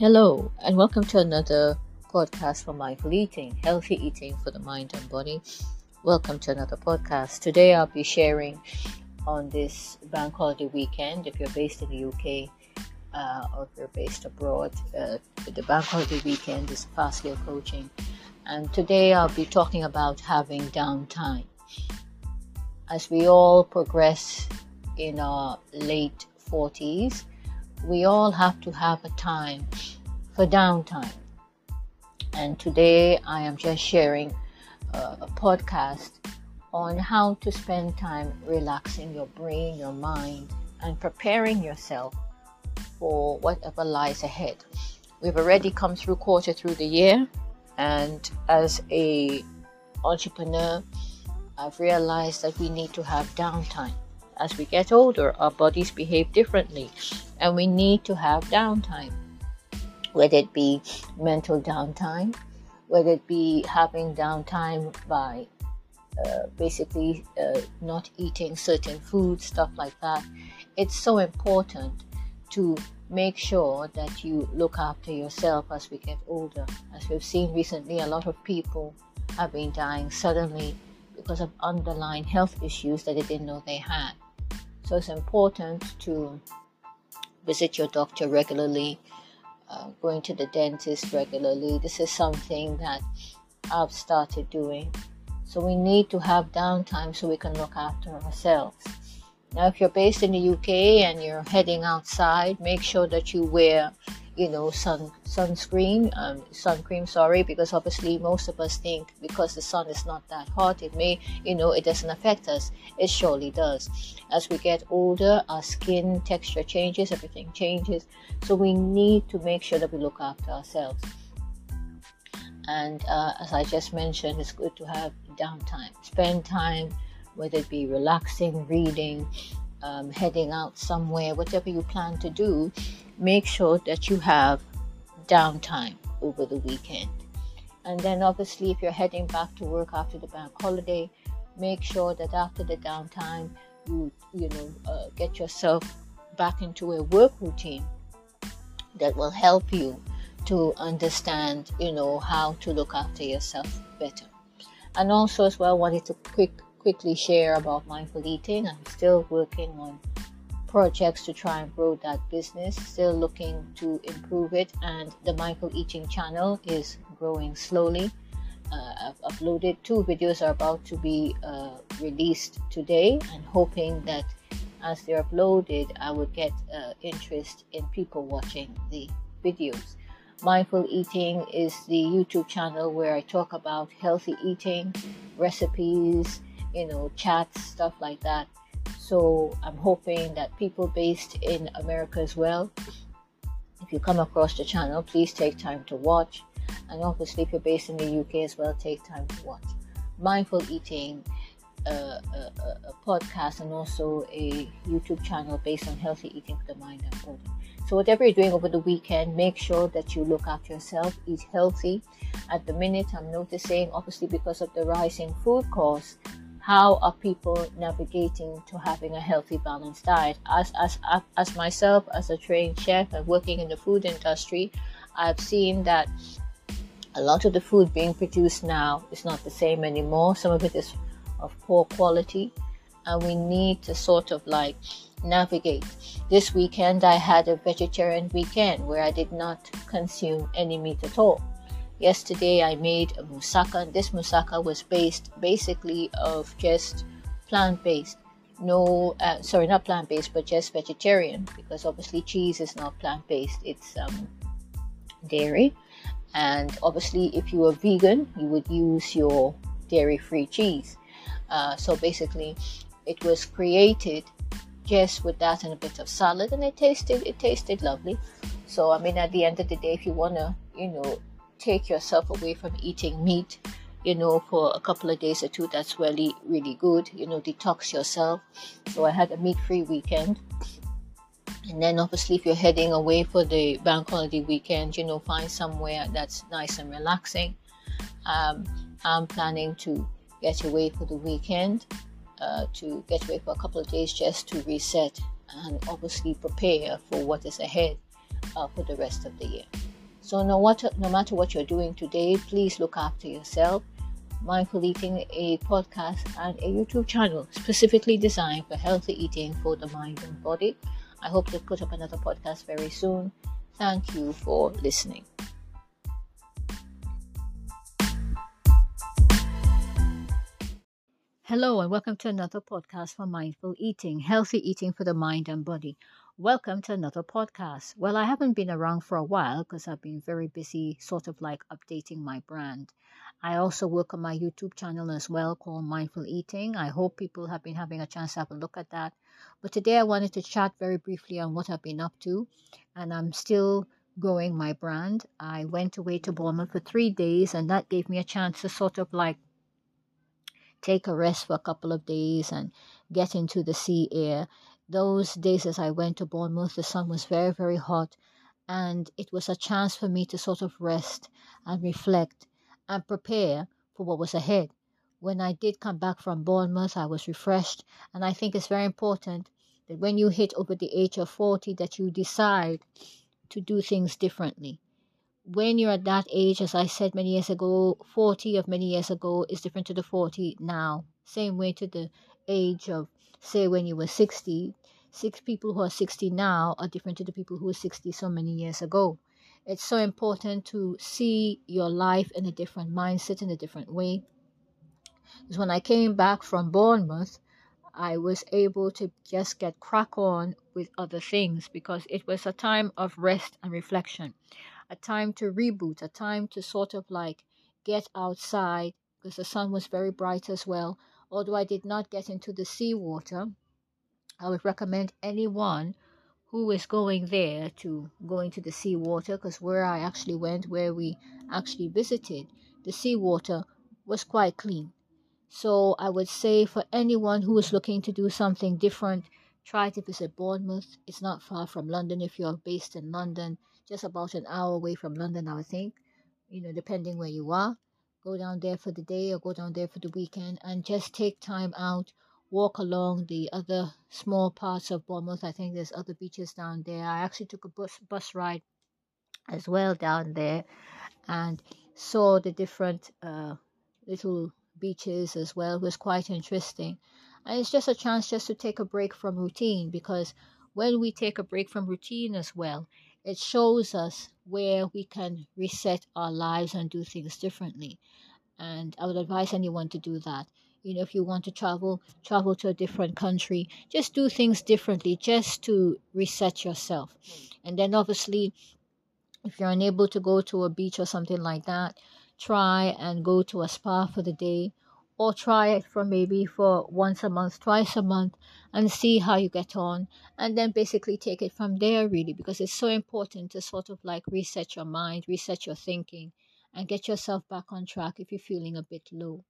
Hello, and welcome to another podcast for Mindful Eating, Healthy Eating for the Mind and Body. Welcome to another podcast. Today I'll be sharing on this bank holiday weekend. If you're based in the UK uh, or if you're based abroad, uh, the bank holiday weekend is fast skill coaching. And today I'll be talking about having downtime. As we all progress in our late 40s, we all have to have a time for downtime. And today I am just sharing uh, a podcast on how to spend time relaxing your brain, your mind, and preparing yourself for whatever lies ahead. We've already come through quarter through the year, and as a entrepreneur, I've realized that we need to have downtime. As we get older, our bodies behave differently, and we need to have downtime whether it be mental downtime, whether it be having downtime by uh, basically uh, not eating certain foods, stuff like that. It's so important to make sure that you look after yourself as we get older. As we've seen recently, a lot of people have been dying suddenly because of underlying health issues that they didn't know they had. So it's important to visit your doctor regularly, uh, going to the dentist regularly. This is something that I've started doing. So we need to have downtime so we can look after ourselves. Now, if you're based in the UK and you're heading outside, make sure that you wear you know, sun sunscreen, um, sun cream. Sorry, because obviously most of us think because the sun is not that hot, it may, you know, it doesn't affect us. It surely does. As we get older, our skin texture changes, everything changes. So we need to make sure that we look after ourselves. And uh, as I just mentioned, it's good to have downtime. Spend time, whether it be relaxing, reading, um, heading out somewhere, whatever you plan to do make sure that you have downtime over the weekend. And then, obviously, if you're heading back to work after the bank holiday, make sure that after the downtime, you you know uh, get yourself back into a work routine that will help you to understand you know how to look after yourself better. And also, as well, wanted to quick quickly share about mindful eating. I'm still working on projects to try and grow that business. Still looking to improve it, and the Mindful Eating channel is growing slowly. Uh, I've uploaded two videos are about to be uh, released today, and hoping that as they're uploaded, I would get uh, interest in people watching the videos. Mindful Eating is the YouTube channel where I talk about healthy eating, recipes, you know, chats, stuff like that. So I'm hoping that people based in America as well, if you come across the channel, please take time to watch. And obviously, if you're based in the UK as well, take time to watch. Mindful Eating, uh, a, a, a, podcast, and also a YouTube channel based on healthy eating for the mind and body. So, whatever you're doing over the weekend, make sure that you look after yourself, eat healthy. At the minute, I'm noticing, obviously, because of the rising food costs, how are people navigating to having a healthy balanced diet? As as as myself as a trained chef and working in the food industry i've seen that a lot of the food being produced now is not the same anymore. Some of it is of poor quality. And we need to sort of like navigate. This weekend i had a vegetarian weekend where i did not consume any meat at all Yesterday I made a moussaka. This moussaka was based basically of just plant-based. No, uh, sorry, not plant-based, but just vegetarian because obviously cheese is not plant-based. It's um, dairy, and obviously if you are vegan, you would use your dairy-free cheese. Uh, so basically, it was created just with that and a bit of salad, and it tasted it tasted lovely. So I mean, at the end of the day, if you wanna, you know, take yourself away from eating meat, you know, for a couple of days or two, that's really, really good. You know, detox yourself. So I had a meat free weekend. And then, obviously, if you're heading away for the bank holiday weekend, you know, find somewhere that's nice and relaxing. Um, I'm planning to get away for the weekend, uh, to get away for a couple of days just to reset and obviously prepare for what is ahead uh, for the rest of the year. So no matter no matter what you're doing today, please look after yourself. Mindful Eating, a podcast and a YouTube channel specifically designed for healthy eating for the mind and body. I hope to put up another podcast very soon. Thank you for listening. Hello, and welcome to another podcast for Mindful Eating, healthy eating for the mind and body. Welcome to another podcast. Well, I haven't been around for a while because I've been very busy, sort of like updating my brand. I also work on my YouTube channel as well called Mindful Eating. I hope people have been having a chance to have a look at that. But today I wanted to chat very briefly on what I've been up to, and I'm still growing my brand. I went away to Bournemouth for three days, and that gave me a chance to sort of like take a rest for a couple of days and get into the sea air. Those days as I went to Bournemouth, the sun was very, very hot, and it was a chance for me to sort of rest and reflect and prepare for what was ahead. When I did come back from Bournemouth, I was refreshed, and I think it's very important that when you hit over the age of 40 that you decide to do things differently when you're at that age, as I said many years ago, 40 of many years ago is different to the 40 now. Same way to the age of, say, when you were 60. Six people who are 60 now are different to the people who were 60 so many years ago. It's so important to see your life in a different mindset, in a different way. Because when I came back from Bournemouth, I was able to just get crack on with other things because it was a time of rest and reflection a time to reboot, a time to sort of like get outside because the sun was very bright as well. Although I did not get into the seawater, I would recommend anyone who is going there to go into the seawater because where I actually went, where we actually visited, the seawater was quite clean. So I would say for anyone who is looking to do something different, try to visit Bournemouth. It's not far from London if you're based in London just about an hour away from London, I would think, you know, depending where you are. Go down there for the day or go down there for the weekend and just take time out, walk along the other small parts of Bournemouth. I think there's other beaches down there. I actually took a bus bus ride as well down there and saw the different uh, little beaches as well. It was quite interesting. And it's just a chance just to take a break from routine because when we take a break from routine as well, it shows us where we can reset our lives and do things differently. And I would advise anyone to do that. You know, if you want to travel, travel to a different country, just do things differently just to reset yourself. And then obviously, if you're unable to go to a beach or something like that, try and go to a spa for the day or try it for maybe for once a month, twice a month, and see how you get on. And then basically take it from there, really, because it's so important to sort of like reset your mind, reset your thinking, and get yourself back on track if you're feeling a bit low.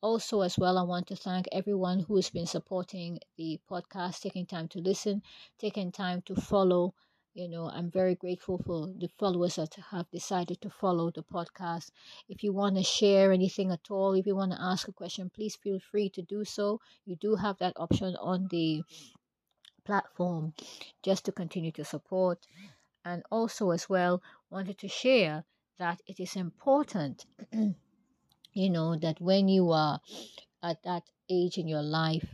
Also, as well, I want to thank everyone who has been supporting the podcast, taking time to listen, taking time to follow. You know i'm very grateful for the followers that have decided to follow the podcast. If you want to share anything at all if you want to ask a question please feel free to do so. You do have that option on the platform just to continue to support. And also as well wanted to share that it is important you know that when you are at that age in your life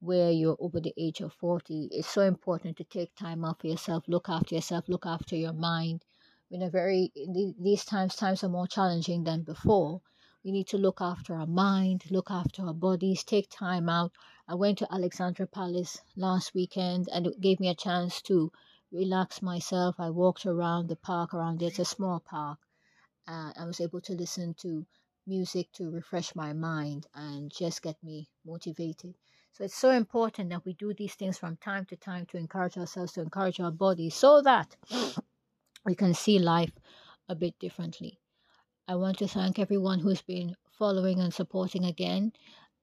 where you're over the age of 40, it's so important to take time out for yourself, look after yourself, look after your mind. In a very these times, times are more challenging than before. We need to look after our mind, look after our bodies, take time out. I went to Alexandra Palace last weekend and it gave me a chance to relax myself. I walked around the park around there. It's a small park. Uh, I was able to listen to music to refresh my mind and just get me motivated. So it's so important that we do these things from time to time to encourage ourselves, to encourage our bodies, so that we can see life a bit differently. I want to thank everyone who's been following and supporting again.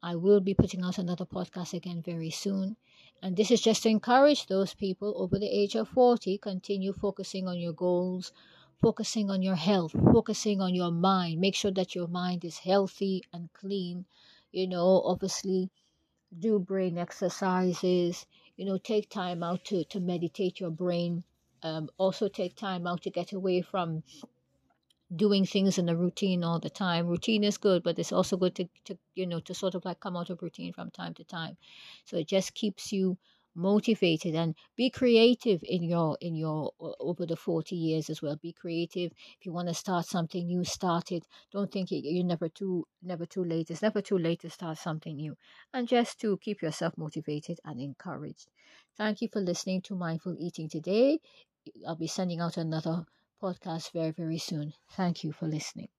I will be putting out another podcast again very soon. And this is just to encourage those people over the age of 40, continue focusing on your goals, focusing on your health, focusing on your mind. Make sure that your mind is healthy and clean. You know, obviously, do brain exercises, you know, take time out to, to meditate your brain um, also take time out to get away from doing things in a routine all the time. Routine is good, but it's also good to, to you know to sort of like come out of routine from time to time. So it just keeps you motivated and be creative in your in your over the 40 years as well. Be creative. If you want to start something new start it. Don't think you're never too never too late. It's never too late to start something new. And just to keep yourself motivated and encouraged. Thank you for listening to mindful eating today. I'll be sending out another podcast very very soon. Thank you for listening